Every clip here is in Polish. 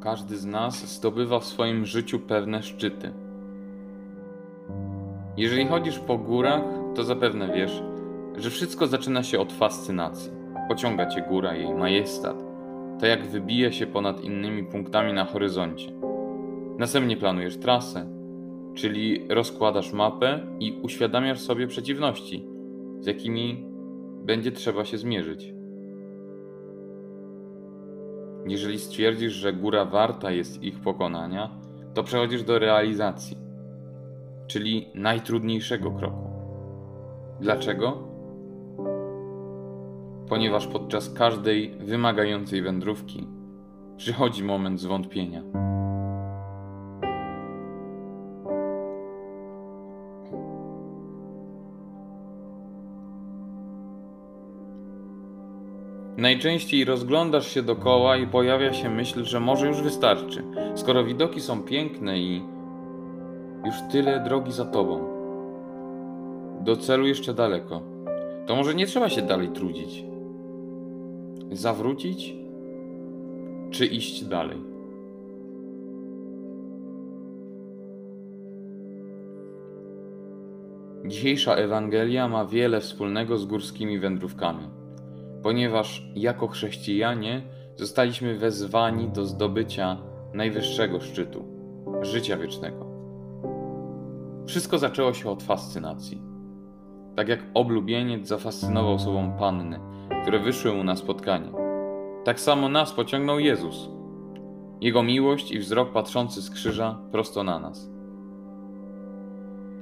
Każdy z nas zdobywa w swoim życiu pewne szczyty. Jeżeli chodzisz po górach, to zapewne wiesz, że wszystko zaczyna się od fascynacji. Pociąga cię góra, jej majestat, to jak wybija się ponad innymi punktami na horyzoncie. Następnie planujesz trasę, czyli rozkładasz mapę i uświadamiasz sobie przeciwności, z jakimi będzie trzeba się zmierzyć. Jeżeli stwierdzisz, że góra warta jest ich pokonania, to przechodzisz do realizacji, czyli najtrudniejszego kroku. Dlaczego? Ponieważ podczas każdej wymagającej wędrówki przychodzi moment zwątpienia. Najczęściej rozglądasz się dokoła i pojawia się myśl, że może już wystarczy, skoro widoki są piękne i już tyle drogi za tobą. Do celu jeszcze daleko. To może nie trzeba się dalej trudzić. Zawrócić czy iść dalej? Dzisiejsza Ewangelia ma wiele wspólnego z górskimi wędrówkami ponieważ jako chrześcijanie zostaliśmy wezwani do zdobycia najwyższego szczytu życia wiecznego. Wszystko zaczęło się od fascynacji. Tak jak oblubieniec zafascynował sobą panny, które wyszły mu na spotkanie, tak samo nas pociągnął Jezus. Jego miłość i wzrok patrzący z krzyża prosto na nas.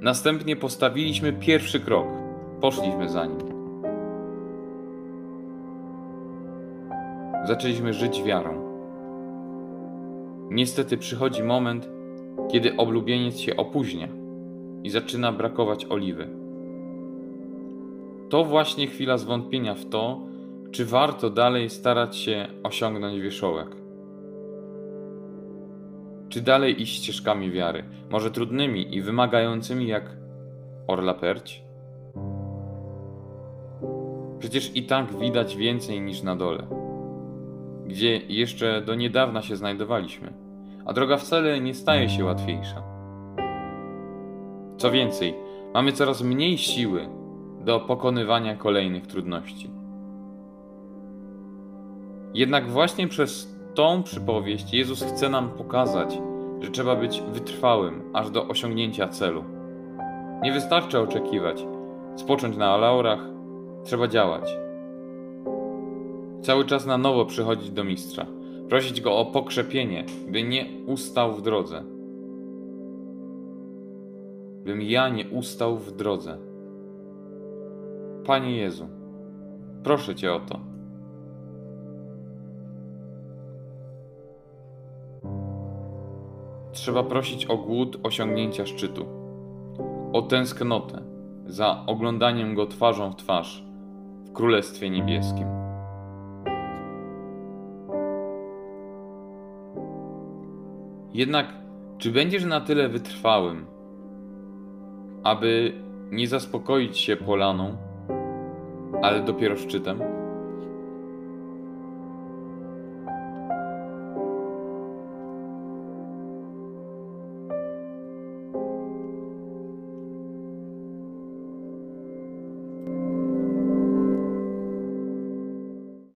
Następnie postawiliśmy pierwszy krok, poszliśmy za nim. zaczęliśmy żyć wiarą. Niestety przychodzi moment, kiedy oblubieniec się opóźnia i zaczyna brakować oliwy. To właśnie chwila zwątpienia w to, czy warto dalej starać się osiągnąć wierzchołek. Czy dalej iść ścieżkami wiary, może trudnymi i wymagającymi jak orla perć? Przecież i tak widać więcej niż na dole gdzie jeszcze do niedawna się znajdowaliśmy, a droga wcale nie staje się łatwiejsza. Co więcej, mamy coraz mniej siły do pokonywania kolejnych trudności. Jednak właśnie przez tą przypowieść Jezus chce nam pokazać, że trzeba być wytrwałym aż do osiągnięcia celu. Nie wystarczy oczekiwać, spocząć na laurach, trzeba działać. Cały czas na nowo przychodzić do mistrza, prosić go o pokrzepienie, by nie ustał w drodze. Bym ja nie ustał w drodze. Panie Jezu, proszę Cię o to. Trzeba prosić o głód osiągnięcia szczytu, o tęsknotę za oglądaniem go twarzą w twarz w Królestwie Niebieskim. Jednak, czy będziesz na tyle wytrwałym, aby nie zaspokoić się polaną, ale dopiero szczytem?